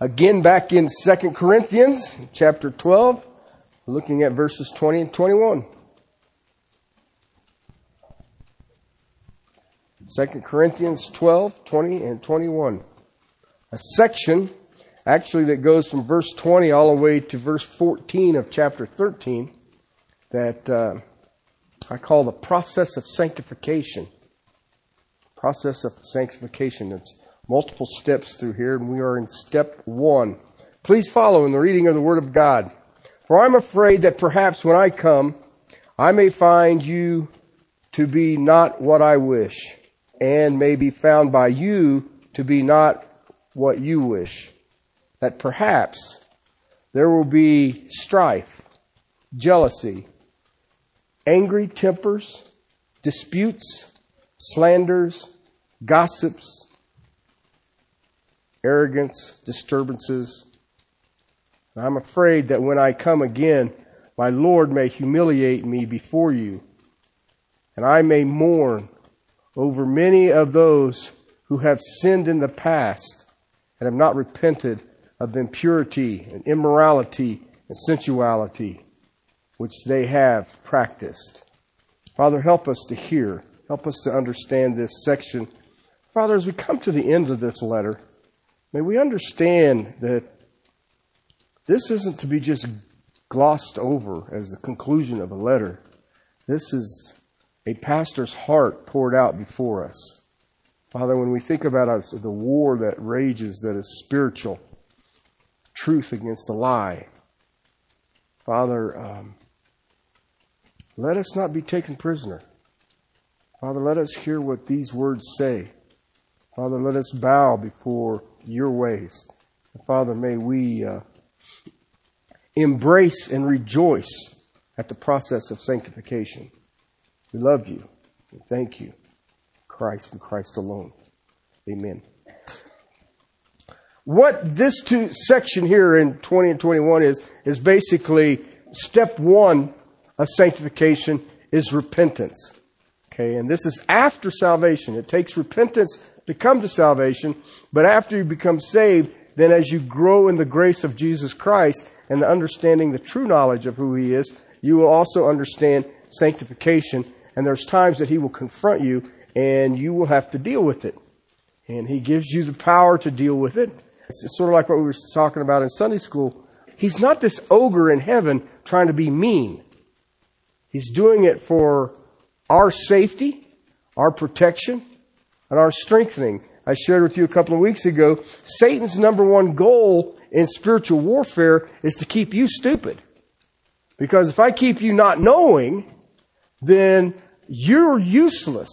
Again, back in 2 Corinthians, chapter 12, looking at verses 20 and 21. 2 Corinthians 12, 20, and 21. A section, actually, that goes from verse 20 all the way to verse 14 of chapter 13, that uh, I call the process of sanctification. Process of sanctification. It's multiple steps through here, and we are in step one. Please follow in the reading of the Word of God. For I'm afraid that perhaps when I come, I may find you to be not what I wish, and may be found by you to be not what you wish. That perhaps there will be strife, jealousy, angry tempers, disputes, slanders, gossips, arrogance, disturbances. I'm afraid that when I come again, my Lord may humiliate me before you, and I may mourn over many of those who have sinned in the past and have not repented of impurity and immorality and sensuality which they have practiced. Father, help us to hear. Help us to understand this section. Father, as we come to the end of this letter, May we understand that this isn't to be just glossed over as the conclusion of a letter. This is a pastor's heart poured out before us. Father, when we think about us, the war that rages that is spiritual, truth against a lie, Father, um, let us not be taken prisoner. Father, let us hear what these words say. Father, let us bow before your ways. Father, may we uh, embrace and rejoice at the process of sanctification. We love you. And thank you. Christ and Christ alone. Amen. What this two section here in 20 and 21 is, is basically step one of sanctification is repentance. Okay, and this is after salvation. It takes repentance to come to salvation, but after you become saved, then as you grow in the grace of Jesus Christ and the understanding the true knowledge of who He is, you will also understand sanctification. And there's times that He will confront you and you will have to deal with it. And He gives you the power to deal with it. It's sort of like what we were talking about in Sunday school. He's not this ogre in heaven trying to be mean. He's doing it for our safety, our protection, and our strengthening. I shared with you a couple of weeks ago, Satan's number one goal in spiritual warfare is to keep you stupid. Because if I keep you not knowing, then you're useless.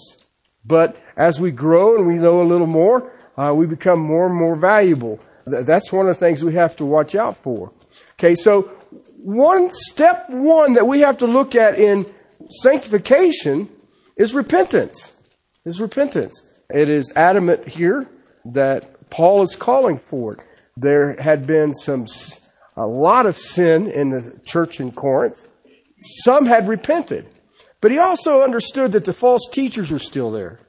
But as we grow and we know a little more, uh, we become more and more valuable. That's one of the things we have to watch out for. Okay, so one step one that we have to look at in sanctification is repentance. Is repentance. It is adamant here that Paul is calling for it. There had been some, a lot of sin in the church in Corinth. Some had repented. But he also understood that the false teachers were still there.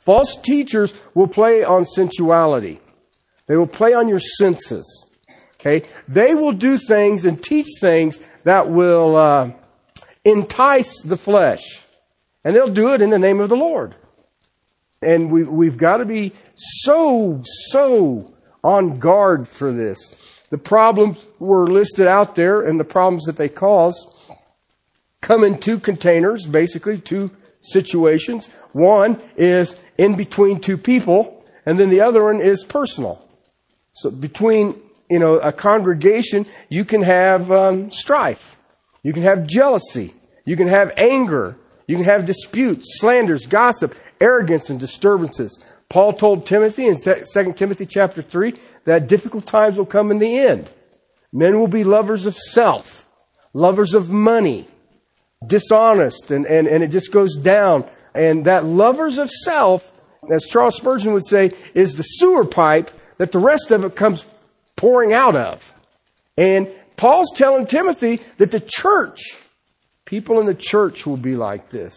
False teachers will play on sensuality. They will play on your senses. Okay? They will do things and teach things that will uh, entice the flesh. And they'll do it in the name of the Lord. And we, we've got to be so, so on guard for this. The problems were listed out there and the problems that they cause come in two containers, basically two situations. One is in between two people, and then the other one is personal. So between, you know, a congregation, you can have um, strife. You can have jealousy. You can have anger. You can have disputes, slanders, gossip, arrogance, and disturbances. Paul told Timothy in 2 Timothy chapter 3 that difficult times will come in the end. Men will be lovers of self, lovers of money, dishonest, and, and, and it just goes down. And that lovers of self, as Charles Spurgeon would say, is the sewer pipe that the rest of it comes pouring out of. And Paul's telling Timothy that the church, people in the church will be like this.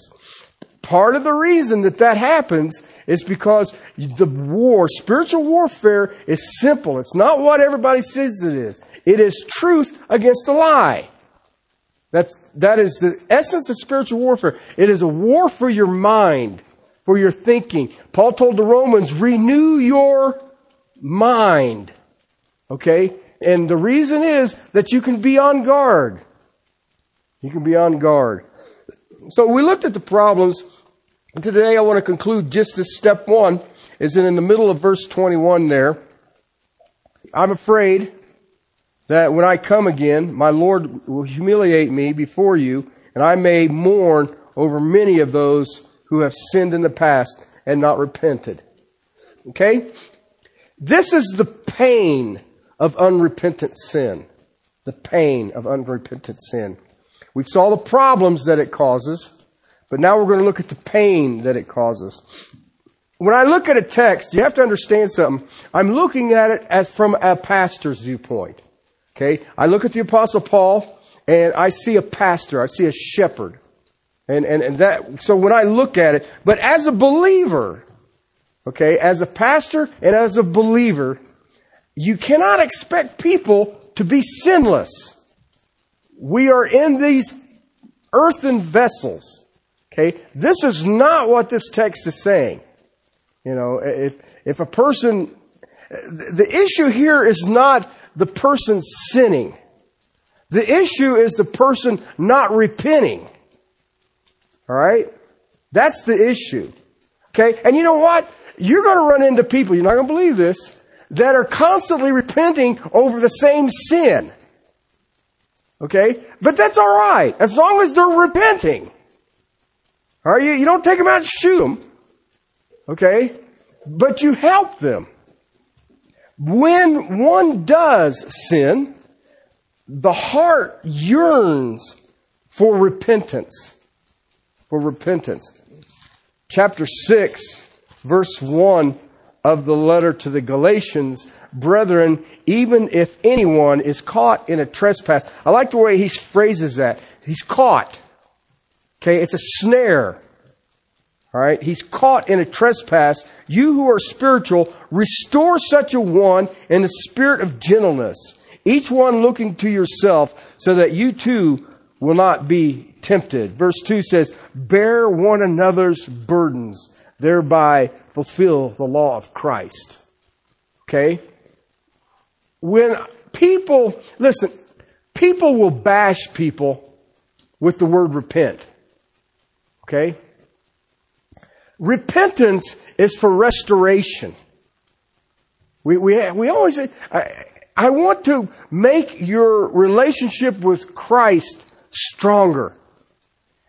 Part of the reason that that happens is because the war, spiritual warfare is simple. It's not what everybody says it is. It is truth against a lie. That's, that is the essence of spiritual warfare. It is a war for your mind, for your thinking. Paul told the Romans, renew your mind. Okay? And the reason is that you can be on guard. You can be on guard. So we looked at the problems. And today I want to conclude just this step one is in the middle of verse 21 there. I'm afraid that when I come again, my Lord will humiliate me before you, and I may mourn over many of those who have sinned in the past and not repented. Okay? This is the pain of unrepentant sin. The pain of unrepentant sin. We saw the problems that it causes, but now we're going to look at the pain that it causes. When I look at a text, you have to understand something. I'm looking at it as from a pastor's viewpoint. Okay? I look at the apostle Paul and I see a pastor, I see a shepherd. And, and, and that, so when I look at it, but as a believer, okay, as a pastor and as a believer, you cannot expect people to be sinless. We are in these earthen vessels. Okay? This is not what this text is saying. You know, if, if a person, the issue here is not the person sinning. The issue is the person not repenting. Alright? That's the issue. Okay? And you know what? You're going to run into people, you're not going to believe this, that are constantly repenting over the same sin. Okay? But that's alright, as long as they're repenting. Alright? You, you don't take them out and shoot them. Okay? But you help them. When one does sin, the heart yearns for repentance. For repentance. Chapter 6, verse 1 of the letter to the Galatians, brethren, even if anyone is caught in a trespass, I like the way he phrases that. He's caught. Okay, it's a snare. All right, he's caught in a trespass. You who are spiritual, restore such a one in the spirit of gentleness, each one looking to yourself, so that you too will not be tempted. Verse 2 says, Bear one another's burdens, thereby fulfill the law of Christ. Okay? When people, listen, people will bash people with the word repent. Okay? Repentance is for restoration. We, we, we always say, I, I want to make your relationship with Christ stronger.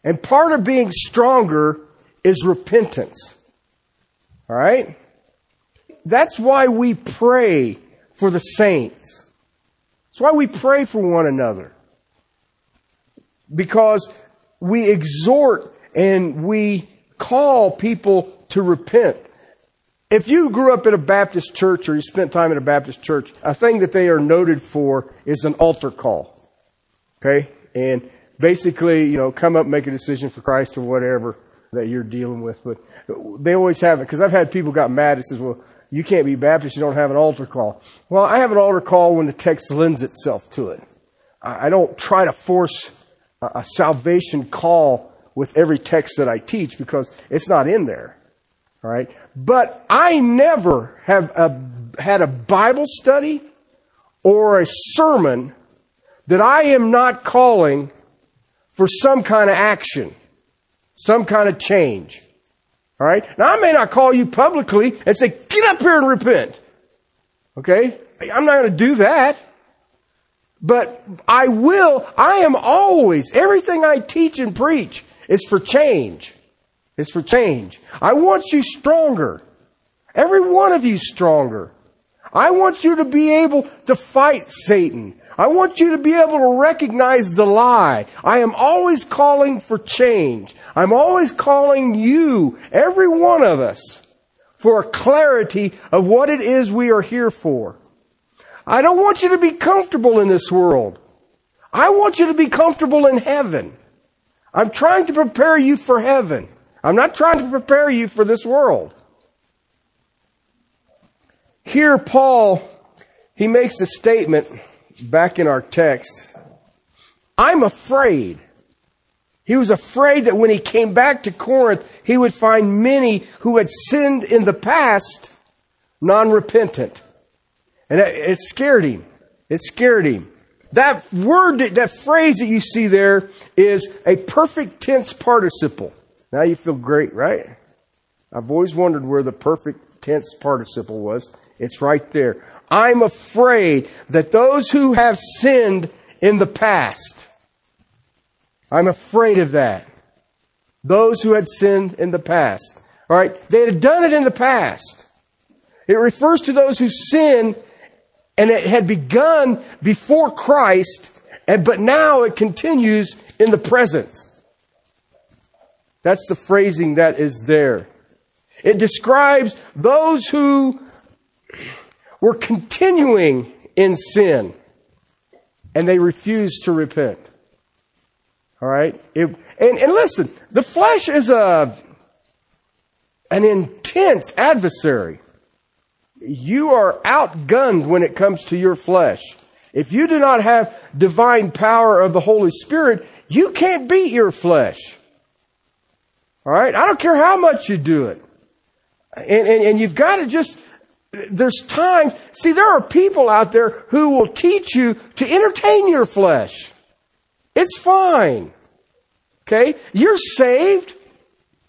And part of being stronger is repentance. Alright? That's why we pray for the saints. That's why we pray for one another. Because we exhort and we call people to repent. If you grew up in a Baptist church or you spent time in a Baptist church, a thing that they are noted for is an altar call. Okay? And basically, you know, come up make a decision for Christ or whatever that you're dealing with. But they always have it because I've had people got mad and says, well, you can't be Baptist, you don't have an altar call. Well, I have an altar call when the text lends itself to it. I don't try to force a salvation call with every text that I teach because it's not in there. All right. But I never have a, had a Bible study or a sermon that I am not calling for some kind of action, some kind of change. All right. Now I may not call you publicly and say, get up here and repent. Okay. I'm not going to do that. But I will, I am always, everything I teach and preach it's for change. It's for change. I want you stronger. Every one of you stronger. I want you to be able to fight Satan. I want you to be able to recognize the lie. I am always calling for change. I'm always calling you, every one of us, for a clarity of what it is we are here for. I don't want you to be comfortable in this world. I want you to be comfortable in heaven. I'm trying to prepare you for heaven. I'm not trying to prepare you for this world. Here, Paul, he makes the statement back in our text. I'm afraid. He was afraid that when he came back to Corinth, he would find many who had sinned in the past non-repentant. And it scared him. It scared him. That word, that phrase that you see there is a perfect tense participle. Now you feel great, right? I've always wondered where the perfect tense participle was. It's right there. I'm afraid that those who have sinned in the past, I'm afraid of that. Those who had sinned in the past. Alright? They had done it in the past. It refers to those who sin and it had begun before Christ, and, but now it continues in the present. That's the phrasing that is there. It describes those who were continuing in sin and they refused to repent. All right? It, and, and listen, the flesh is a, an intense adversary you are outgunned when it comes to your flesh. If you do not have divine power of the Holy Spirit, you can't beat your flesh. Alright? I don't care how much you do it. And, and, and you've got to just, there's time. See, there are people out there who will teach you to entertain your flesh. It's fine. Okay? You're saved.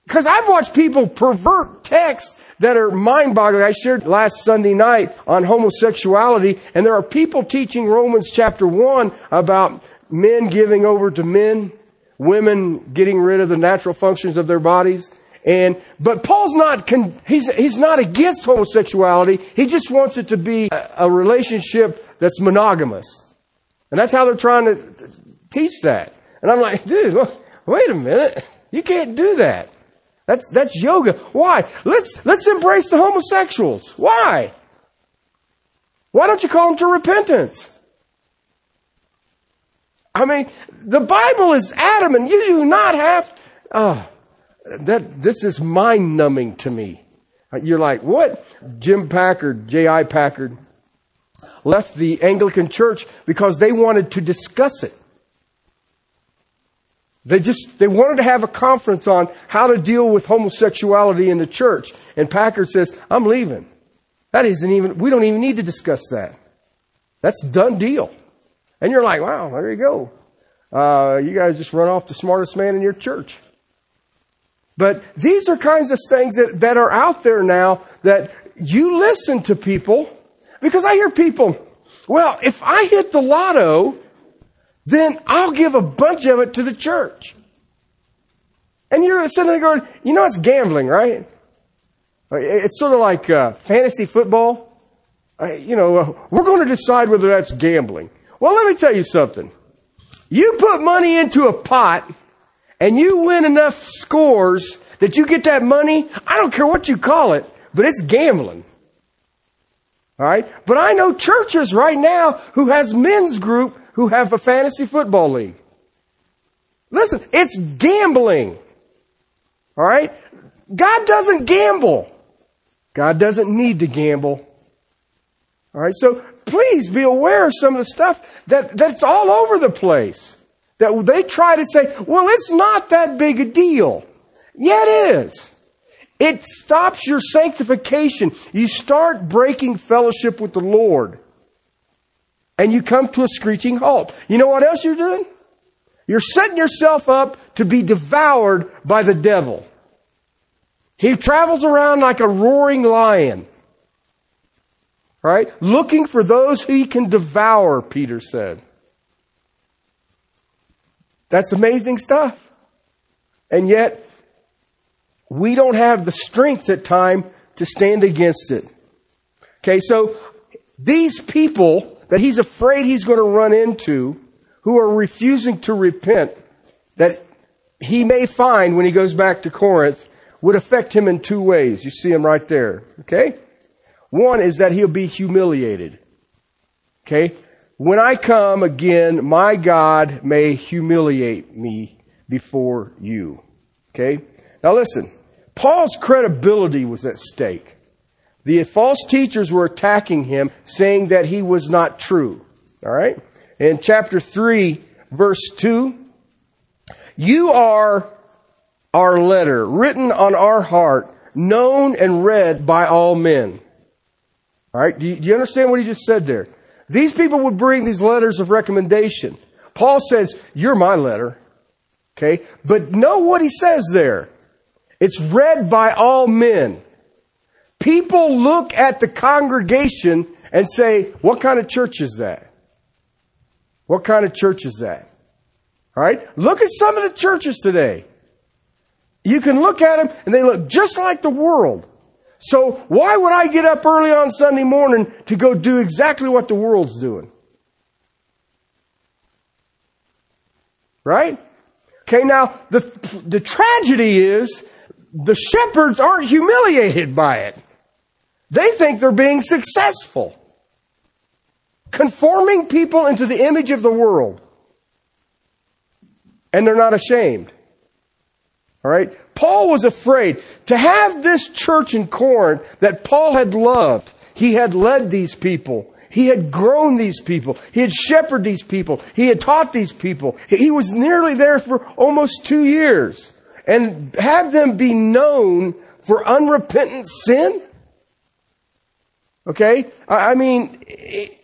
Because I've watched people pervert texts that are mind boggling. I shared last Sunday night on homosexuality, and there are people teaching Romans chapter 1 about men giving over to men, women getting rid of the natural functions of their bodies. And, but Paul's not, con, he's, he's not against homosexuality. He just wants it to be a, a relationship that's monogamous. And that's how they're trying to teach that. And I'm like, dude, wait a minute. You can't do that. That's, that's yoga. Why? Let's, let's embrace the homosexuals. Why? Why don't you call them to repentance? I mean, the Bible is adamant. You do not have, oh, that, this is mind numbing to me. You're like, what? Jim Packer, J.I. Packer, left the Anglican church because they wanted to discuss it. They just, they wanted to have a conference on how to deal with homosexuality in the church. And Packer says, I'm leaving. That isn't even, we don't even need to discuss that. That's done deal. And you're like, wow, there you go. Uh, you guys just run off the smartest man in your church. But these are kinds of things that, that are out there now that you listen to people because I hear people, well, if I hit the lotto, then I'll give a bunch of it to the church. And you're sitting there going, you know, it's gambling, right? It's sort of like uh, fantasy football. Uh, you know, uh, we're going to decide whether that's gambling. Well, let me tell you something. You put money into a pot and you win enough scores that you get that money. I don't care what you call it, but it's gambling. All right. But I know churches right now who has men's group who have a fantasy football league. Listen, it's gambling. All right? God doesn't gamble. God doesn't need to gamble. All right? So please be aware of some of the stuff that, that's all over the place. That they try to say, well, it's not that big a deal. Yeah, it is. It stops your sanctification. You start breaking fellowship with the Lord and you come to a screeching halt. You know what else you're doing? You're setting yourself up to be devoured by the devil. He travels around like a roaring lion. Right? Looking for those he can devour, Peter said. That's amazing stuff. And yet, we don't have the strength at time to stand against it. Okay, so these people that he's afraid he's going to run into who are refusing to repent that he may find when he goes back to Corinth would affect him in two ways. You see him right there. Okay? One is that he'll be humiliated. Okay? When I come again, my God may humiliate me before you. Okay? Now listen, Paul's credibility was at stake. The false teachers were attacking him, saying that he was not true. All right? In chapter 3, verse 2, you are our letter, written on our heart, known and read by all men. All right? Do you, do you understand what he just said there? These people would bring these letters of recommendation. Paul says, You're my letter. Okay? But know what he says there. It's read by all men. People look at the congregation and say, What kind of church is that? What kind of church is that? All right? Look at some of the churches today. You can look at them and they look just like the world. So why would I get up early on Sunday morning to go do exactly what the world's doing? Right? Okay, now the, the tragedy is the shepherds aren't humiliated by it. They think they're being successful. Conforming people into the image of the world. And they're not ashamed. All right? Paul was afraid to have this church in Corinth that Paul had loved. He had led these people. He had grown these people. He had shepherded these people. He had taught these people. He was nearly there for almost two years. And have them be known for unrepentant sin? Okay? I mean,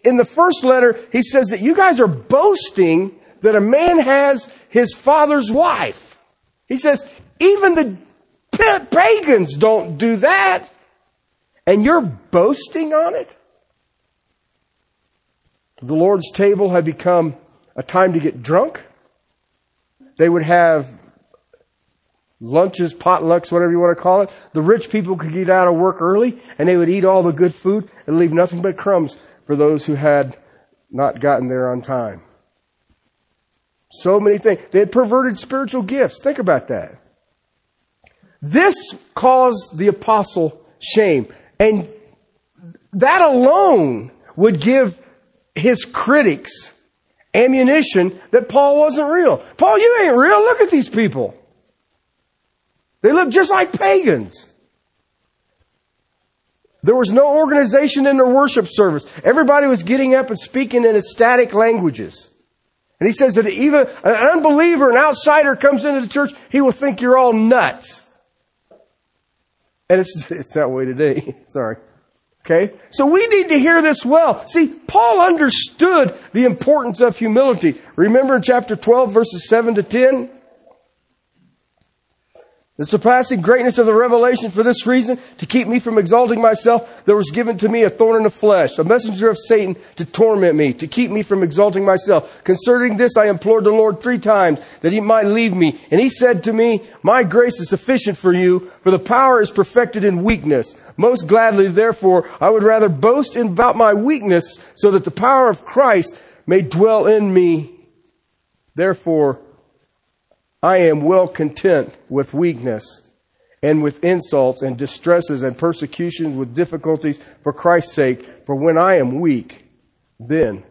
in the first letter, he says that you guys are boasting that a man has his father's wife. He says, even the pagans don't do that. And you're boasting on it? The Lord's table had become a time to get drunk. They would have lunches, potlucks, whatever you want to call it. The rich people could get out of work early and they would eat all the good food and leave nothing but crumbs for those who had not gotten there on time. So many things. They had perverted spiritual gifts. Think about that. This caused the apostle shame. And that alone would give his critics ammunition that Paul wasn't real. Paul, you ain't real. Look at these people. They live just like pagans. There was no organization in their worship service. Everybody was getting up and speaking in ecstatic languages. And he says that even an unbeliever, an outsider comes into the church, he will think you're all nuts. And it's, it's that way today. Sorry. Okay? So we need to hear this well. See, Paul understood the importance of humility. Remember in chapter 12 verses 7 to 10? The surpassing greatness of the revelation for this reason, to keep me from exalting myself, there was given to me a thorn in the flesh, a messenger of Satan to torment me, to keep me from exalting myself. Concerning this, I implored the Lord three times that he might leave me. And he said to me, my grace is sufficient for you, for the power is perfected in weakness. Most gladly, therefore, I would rather boast about my weakness so that the power of Christ may dwell in me. Therefore, I am well content with weakness and with insults and distresses and persecutions with difficulties for Christ's sake. For when I am weak, then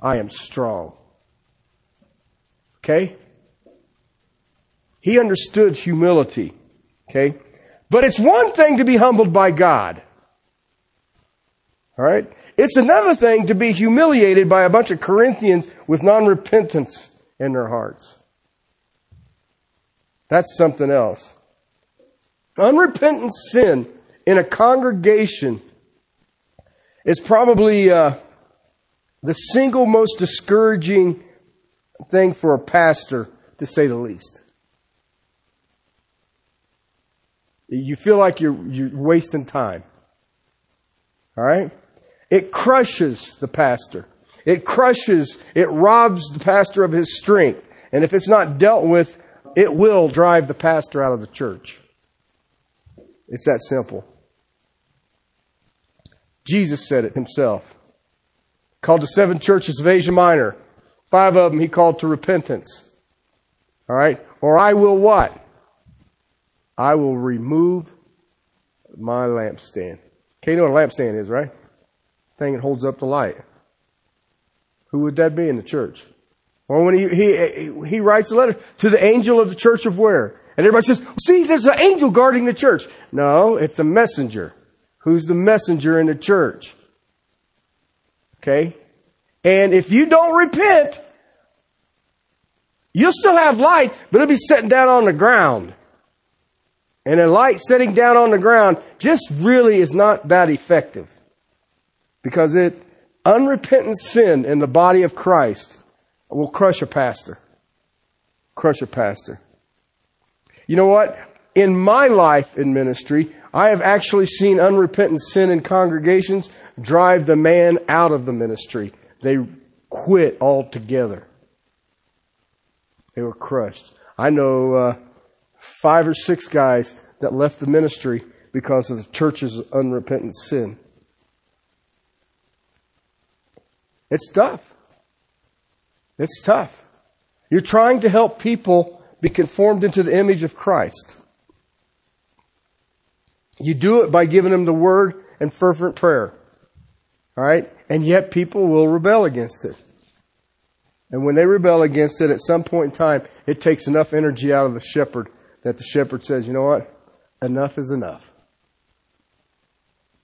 I am strong. Okay? He understood humility. Okay? But it's one thing to be humbled by God. Alright? It's another thing to be humiliated by a bunch of Corinthians with non-repentance in their hearts. That's something else. Unrepentant sin in a congregation is probably uh, the single most discouraging thing for a pastor, to say the least. You feel like you're, you're wasting time. All right? It crushes the pastor. It crushes, it robs the pastor of his strength. And if it's not dealt with, it will drive the pastor out of the church. It's that simple. Jesus said it himself. Called the seven churches of Asia Minor. Five of them he called to repentance. All right? Or I will what? I will remove my lampstand. Okay, you know what a lampstand is, right? Thing that holds up the light. Who would that be in the church? Or when he, he, he writes a letter to the angel of the church of where? And everybody says, see, there's an angel guarding the church. No, it's a messenger. Who's the messenger in the church? Okay? And if you don't repent, you'll still have light, but it'll be sitting down on the ground. And a light sitting down on the ground just really is not that effective. Because it, unrepentant sin in the body of Christ will crush a pastor. Crush a pastor. You know what? In my life in ministry, I have actually seen unrepentant sin in congregations drive the man out of the ministry. They quit altogether. They were crushed. I know uh, five or six guys that left the ministry because of the church's unrepentant sin. It's tough. It's tough. You're trying to help people be conformed into the image of Christ. You do it by giving them the word and fervent prayer. All right? And yet people will rebel against it. And when they rebel against it, at some point in time, it takes enough energy out of the shepherd that the shepherd says, you know what? Enough is enough.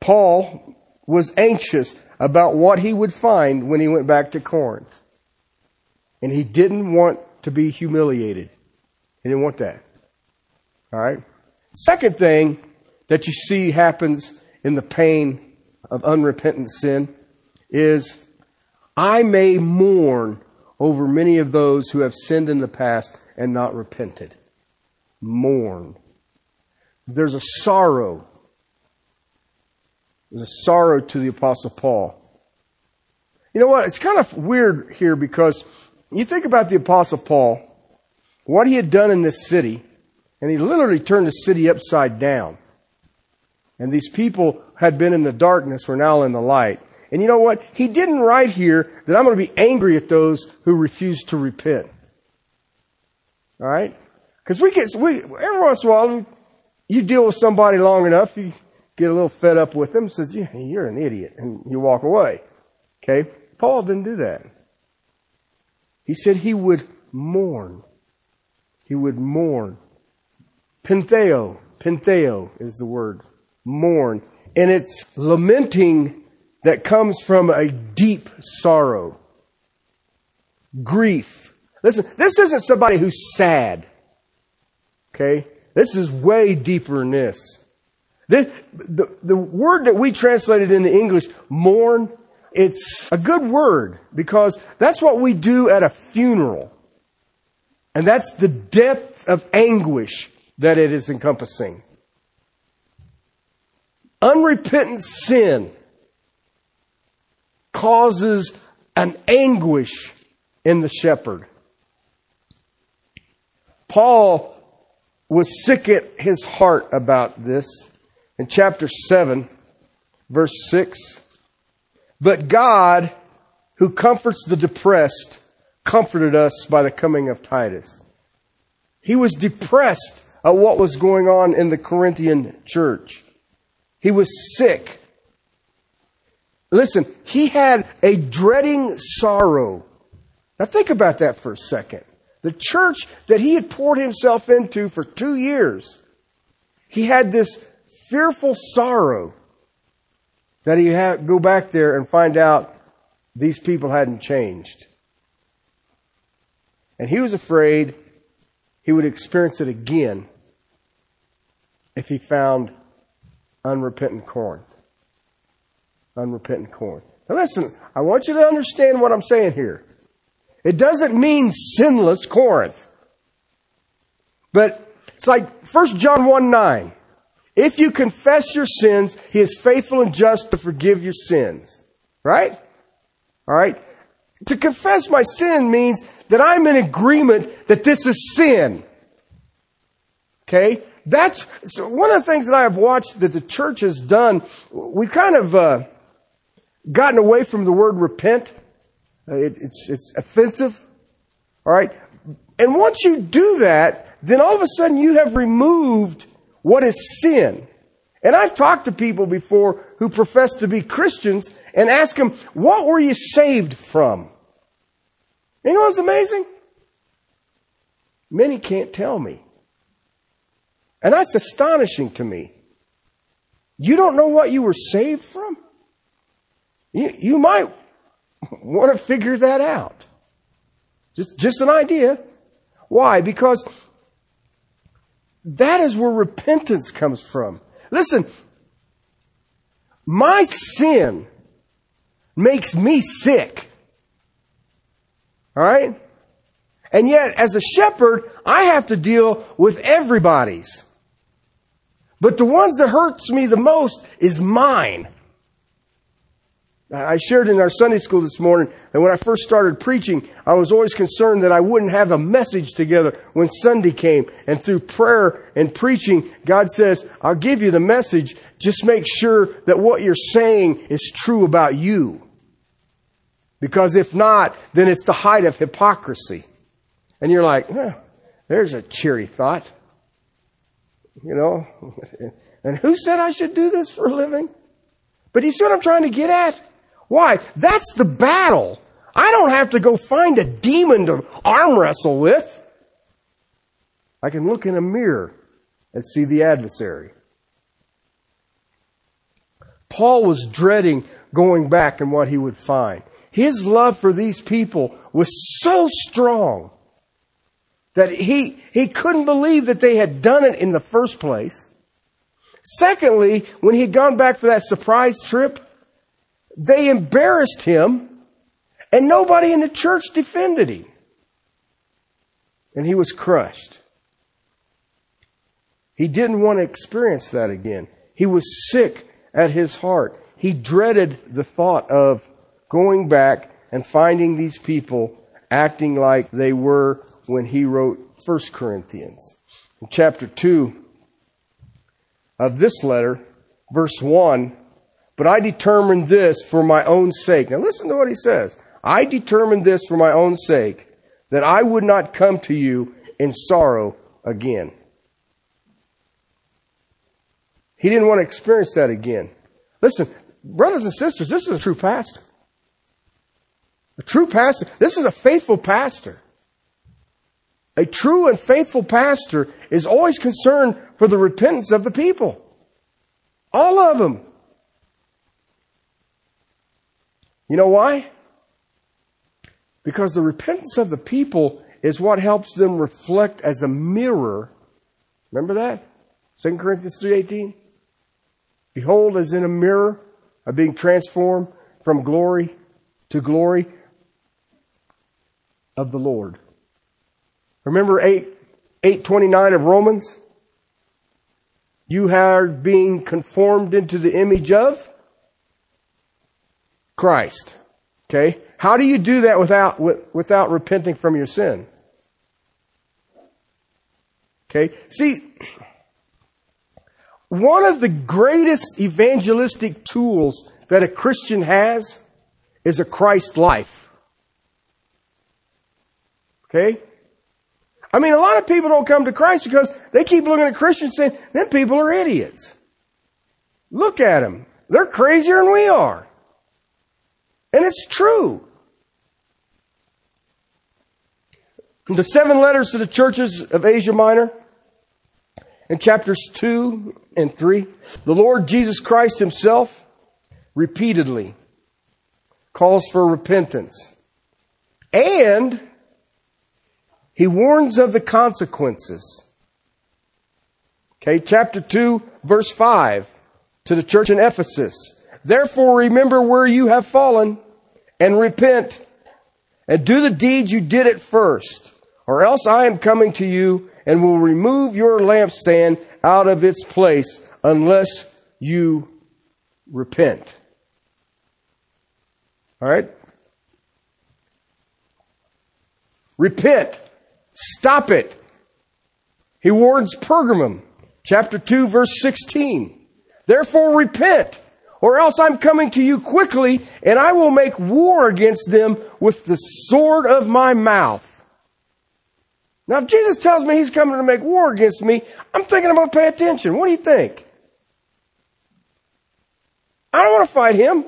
Paul was anxious about what he would find when he went back to Corinth. And he didn't want to be humiliated. He didn't want that. All right? Second thing that you see happens in the pain of unrepentant sin is I may mourn over many of those who have sinned in the past and not repented. Mourn. There's a sorrow. There's a sorrow to the Apostle Paul. You know what? It's kind of weird here because you think about the Apostle Paul, what he had done in this city, and he literally turned the city upside down. And these people had been in the darkness, were now in the light. And you know what? He didn't write here that I'm going to be angry at those who refuse to repent. All right? Because we get, we, every once in a while, you deal with somebody long enough, you get a little fed up with them, says, yeah, you're an idiot, and you walk away. Okay? Paul didn't do that. He said he would mourn. He would mourn. Pentheo. Pentheo is the word. Mourn. And it's lamenting that comes from a deep sorrow. Grief. Listen, this isn't somebody who's sad. Okay? This is way deeper than this. the, the word that we translated into English, mourn, it's a good word because that's what we do at a funeral. And that's the depth of anguish that it is encompassing. Unrepentant sin causes an anguish in the shepherd. Paul was sick at his heart about this in chapter 7, verse 6. But God, who comforts the depressed, comforted us by the coming of Titus. He was depressed at what was going on in the Corinthian church. He was sick. Listen, he had a dreading sorrow. Now think about that for a second. The church that he had poured himself into for two years, he had this fearful sorrow that he had go back there and find out these people hadn't changed. And he was afraid he would experience it again if he found unrepentant Corinth. Unrepentant Corinth. Now listen, I want you to understand what I'm saying here. It doesn't mean sinless Corinth. But it's like 1 John 1 9. If you confess your sins, He is faithful and just to forgive your sins. Right? Alright? To confess my sin means that I'm in agreement that this is sin. Okay? That's so one of the things that I have watched that the church has done. We kind of uh, gotten away from the word repent. Uh, it, it's it's offensive. All right, and once you do that, then all of a sudden you have removed what is sin? And I've talked to people before who profess to be Christians and ask them, what were you saved from? You know what's amazing? Many can't tell me. And that's astonishing to me. You don't know what you were saved from? You, you might want to figure that out. Just, just an idea. Why? Because that is where repentance comes from. Listen, my sin makes me sick. Alright? And yet, as a shepherd, I have to deal with everybody's. But the ones that hurts me the most is mine. I shared in our Sunday school this morning that when I first started preaching, I was always concerned that I wouldn't have a message together when Sunday came. And through prayer and preaching, God says, I'll give you the message. Just make sure that what you're saying is true about you. Because if not, then it's the height of hypocrisy. And you're like, eh, there's a cheery thought. You know? And who said I should do this for a living? But you see what I'm trying to get at? Why? That's the battle. I don't have to go find a demon to arm wrestle with. I can look in a mirror and see the adversary. Paul was dreading going back and what he would find. His love for these people was so strong that he, he couldn't believe that they had done it in the first place. Secondly, when he'd gone back for that surprise trip, they embarrassed him and nobody in the church defended him. And he was crushed. He didn't want to experience that again. He was sick at his heart. He dreaded the thought of going back and finding these people acting like they were when he wrote 1 Corinthians. In chapter 2 of this letter, verse 1, but I determined this for my own sake. Now listen to what he says. I determined this for my own sake, that I would not come to you in sorrow again. He didn't want to experience that again. Listen, brothers and sisters, this is a true pastor. A true pastor. This is a faithful pastor. A true and faithful pastor is always concerned for the repentance of the people. All of them. You know why? Because the repentance of the people is what helps them reflect as a mirror. Remember that? 2 Corinthians 3.18? Behold, as in a mirror, are being transformed from glory to glory of the Lord. Remember 8, 829 of Romans? You are being conformed into the image of Christ. Okay? How do you do that without, without repenting from your sin? Okay? See, one of the greatest evangelistic tools that a Christian has is a Christ life. Okay? I mean, a lot of people don't come to Christ because they keep looking at Christians saying, them people are idiots. Look at them. They're crazier than we are. And it's true. The seven letters to the churches of Asia Minor, in chapters 2 and 3, the Lord Jesus Christ himself repeatedly calls for repentance. And he warns of the consequences. Okay, chapter 2, verse 5 to the church in Ephesus. Therefore remember where you have fallen and repent and do the deeds you did at first, or else I am coming to you and will remove your lampstand out of its place unless you repent. All right? Repent. Stop it. He warns Pergamum, chapter 2, verse 16. Therefore repent or else I'm coming to you quickly and I will make war against them with the sword of my mouth. Now, if Jesus tells me he's coming to make war against me, I'm thinking I'm going to pay attention. What do you think? I don't want to fight him.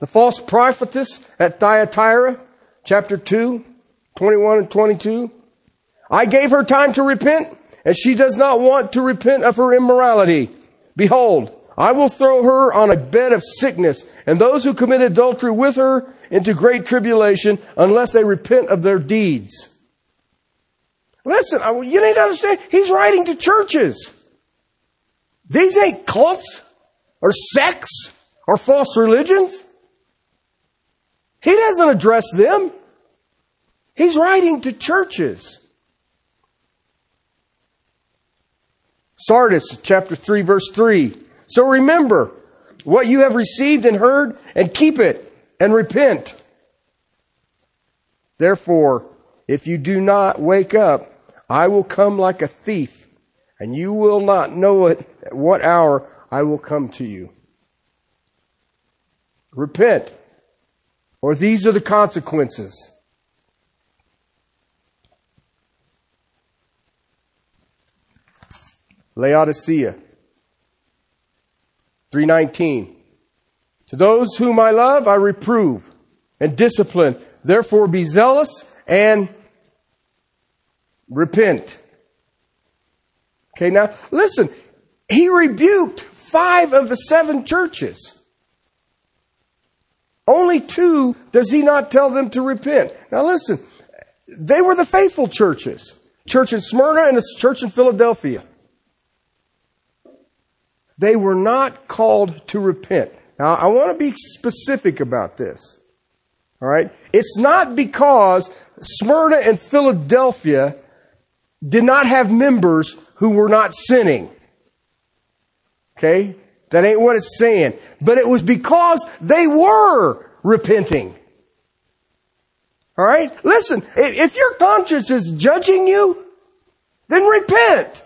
The false prophetess at Thyatira, chapter 2, 21 and 22. I gave her time to repent, and she does not want to repent of her immorality. Behold, I will throw her on a bed of sickness, and those who commit adultery with her into great tribulation, unless they repent of their deeds. Listen, you need to understand, he's writing to churches. These ain't cults or sects or false religions. He doesn't address them. He's writing to churches. Sardis chapter 3 verse 3. So remember what you have received and heard and keep it and repent. Therefore, if you do not wake up, I will come like a thief and you will not know it at what hour I will come to you. Repent or these are the consequences. Laodicea. 319 To those whom I love I reprove and discipline. Therefore be zealous and repent. Okay now listen. He rebuked five of the seven churches. Only two does he not tell them to repent. Now listen. They were the faithful churches. Church in smyrna and the church in philadelphia they were not called to repent. Now, I want to be specific about this. All right? It's not because Smyrna and Philadelphia did not have members who were not sinning. Okay? That ain't what it's saying. But it was because they were repenting. All right? Listen, if your conscience is judging you, then repent.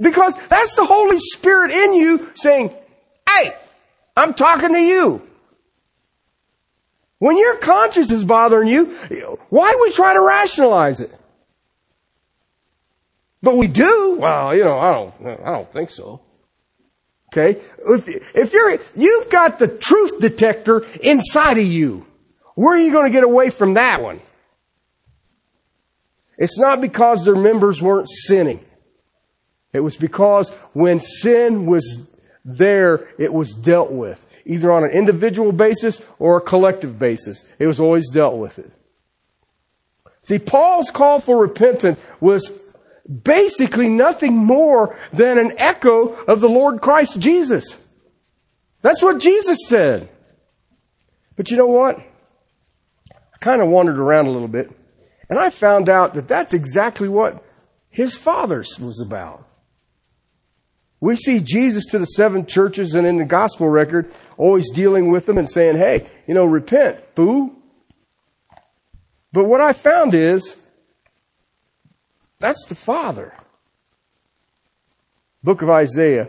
Because that's the Holy Spirit in you saying, hey, I'm talking to you. When your conscience is bothering you, why we try to rationalize it? But we do. Well, you know, I don't, I don't think so. Okay? If, if you're, you've got the truth detector inside of you, where are you going to get away from that one? It's not because their members weren't sinning. It was because when sin was there, it was dealt with, either on an individual basis or a collective basis. It was always dealt with it. See, Paul's call for repentance was basically nothing more than an echo of the Lord Christ Jesus. That's what Jesus said. But you know what? I kind of wandered around a little bit and I found out that that's exactly what his father's was about. We see Jesus to the seven churches and in the gospel record always dealing with them and saying, hey, you know, repent, boo. But what I found is that's the Father. Book of Isaiah,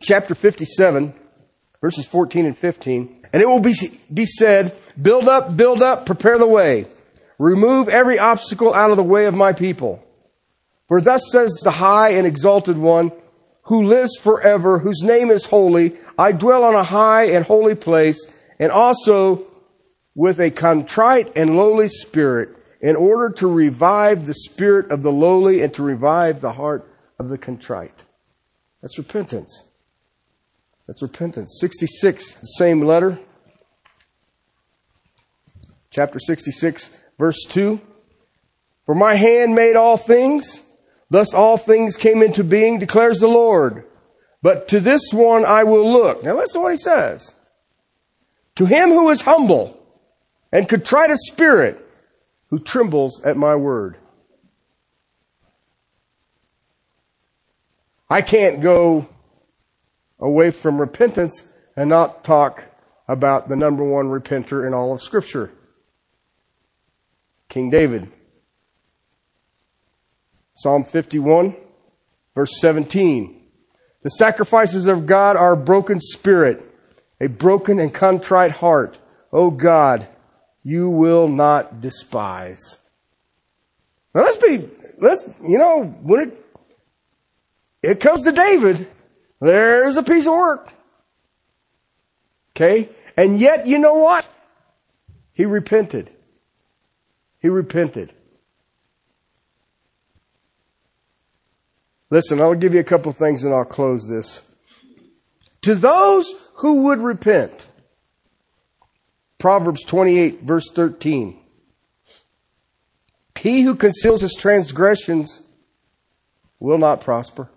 chapter 57, verses 14 and 15. And it will be, be said, build up, build up, prepare the way. Remove every obstacle out of the way of my people. For thus says the high and exalted one, who lives forever, whose name is holy, I dwell on a high and holy place, and also with a contrite and lowly spirit, in order to revive the spirit of the lowly and to revive the heart of the contrite. That's repentance. That's repentance. 66, the same letter. Chapter 66, verse 2. For my hand made all things, Thus all things came into being, declares the Lord. But to this one I will look. Now listen to what he says. To him who is humble and contrite of spirit, who trembles at my word. I can't go away from repentance and not talk about the number one repenter in all of scripture. King David. Psalm 51, verse 17. The sacrifices of God are a broken spirit, a broken and contrite heart. O God, you will not despise. Now let's be, let's, you know, when it, it comes to David, there's a piece of work. Okay? And yet, you know what? He repented. He repented. Listen, I'll give you a couple things and I'll close this. To those who would repent, Proverbs 28 verse 13. He who conceals his transgressions will not prosper,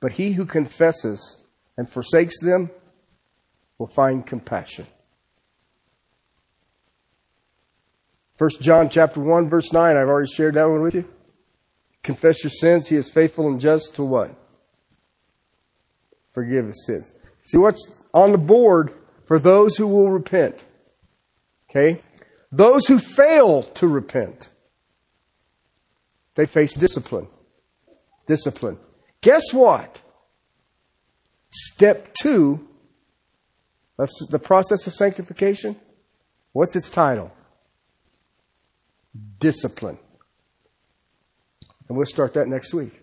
but he who confesses and forsakes them will find compassion. 1 John chapter 1 verse 9, I've already shared that one with you. Confess your sins, he is faithful and just to what? Forgive his sins. See what's on the board for those who will repent. Okay? Those who fail to repent, they face discipline. Discipline. Guess what? Step two of the process of sanctification. What's its title? Discipline. And we'll start that next week.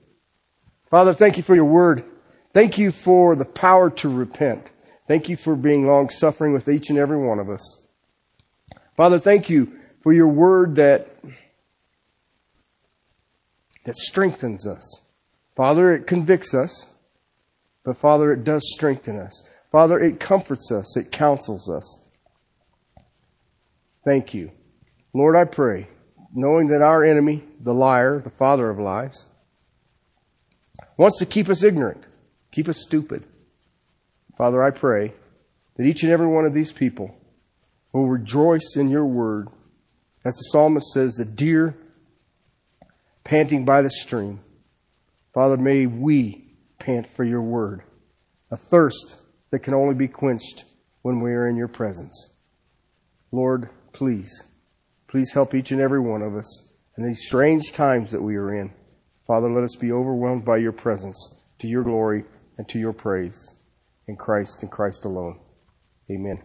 Father, thank you for your word. Thank you for the power to repent. Thank you for being long suffering with each and every one of us. Father, thank you for your word that, that strengthens us. Father, it convicts us, but Father, it does strengthen us. Father, it comforts us, it counsels us. Thank you. Lord, I pray knowing that our enemy, the liar, the father of lies, wants to keep us ignorant, keep us stupid. Father, I pray that each and every one of these people will rejoice in your word. As the psalmist says, the deer panting by the stream. Father, may we pant for your word, a thirst that can only be quenched when we are in your presence. Lord, please Please help each and every one of us in these strange times that we are in. Father, let us be overwhelmed by your presence to your glory and to your praise. In Christ and Christ alone. Amen.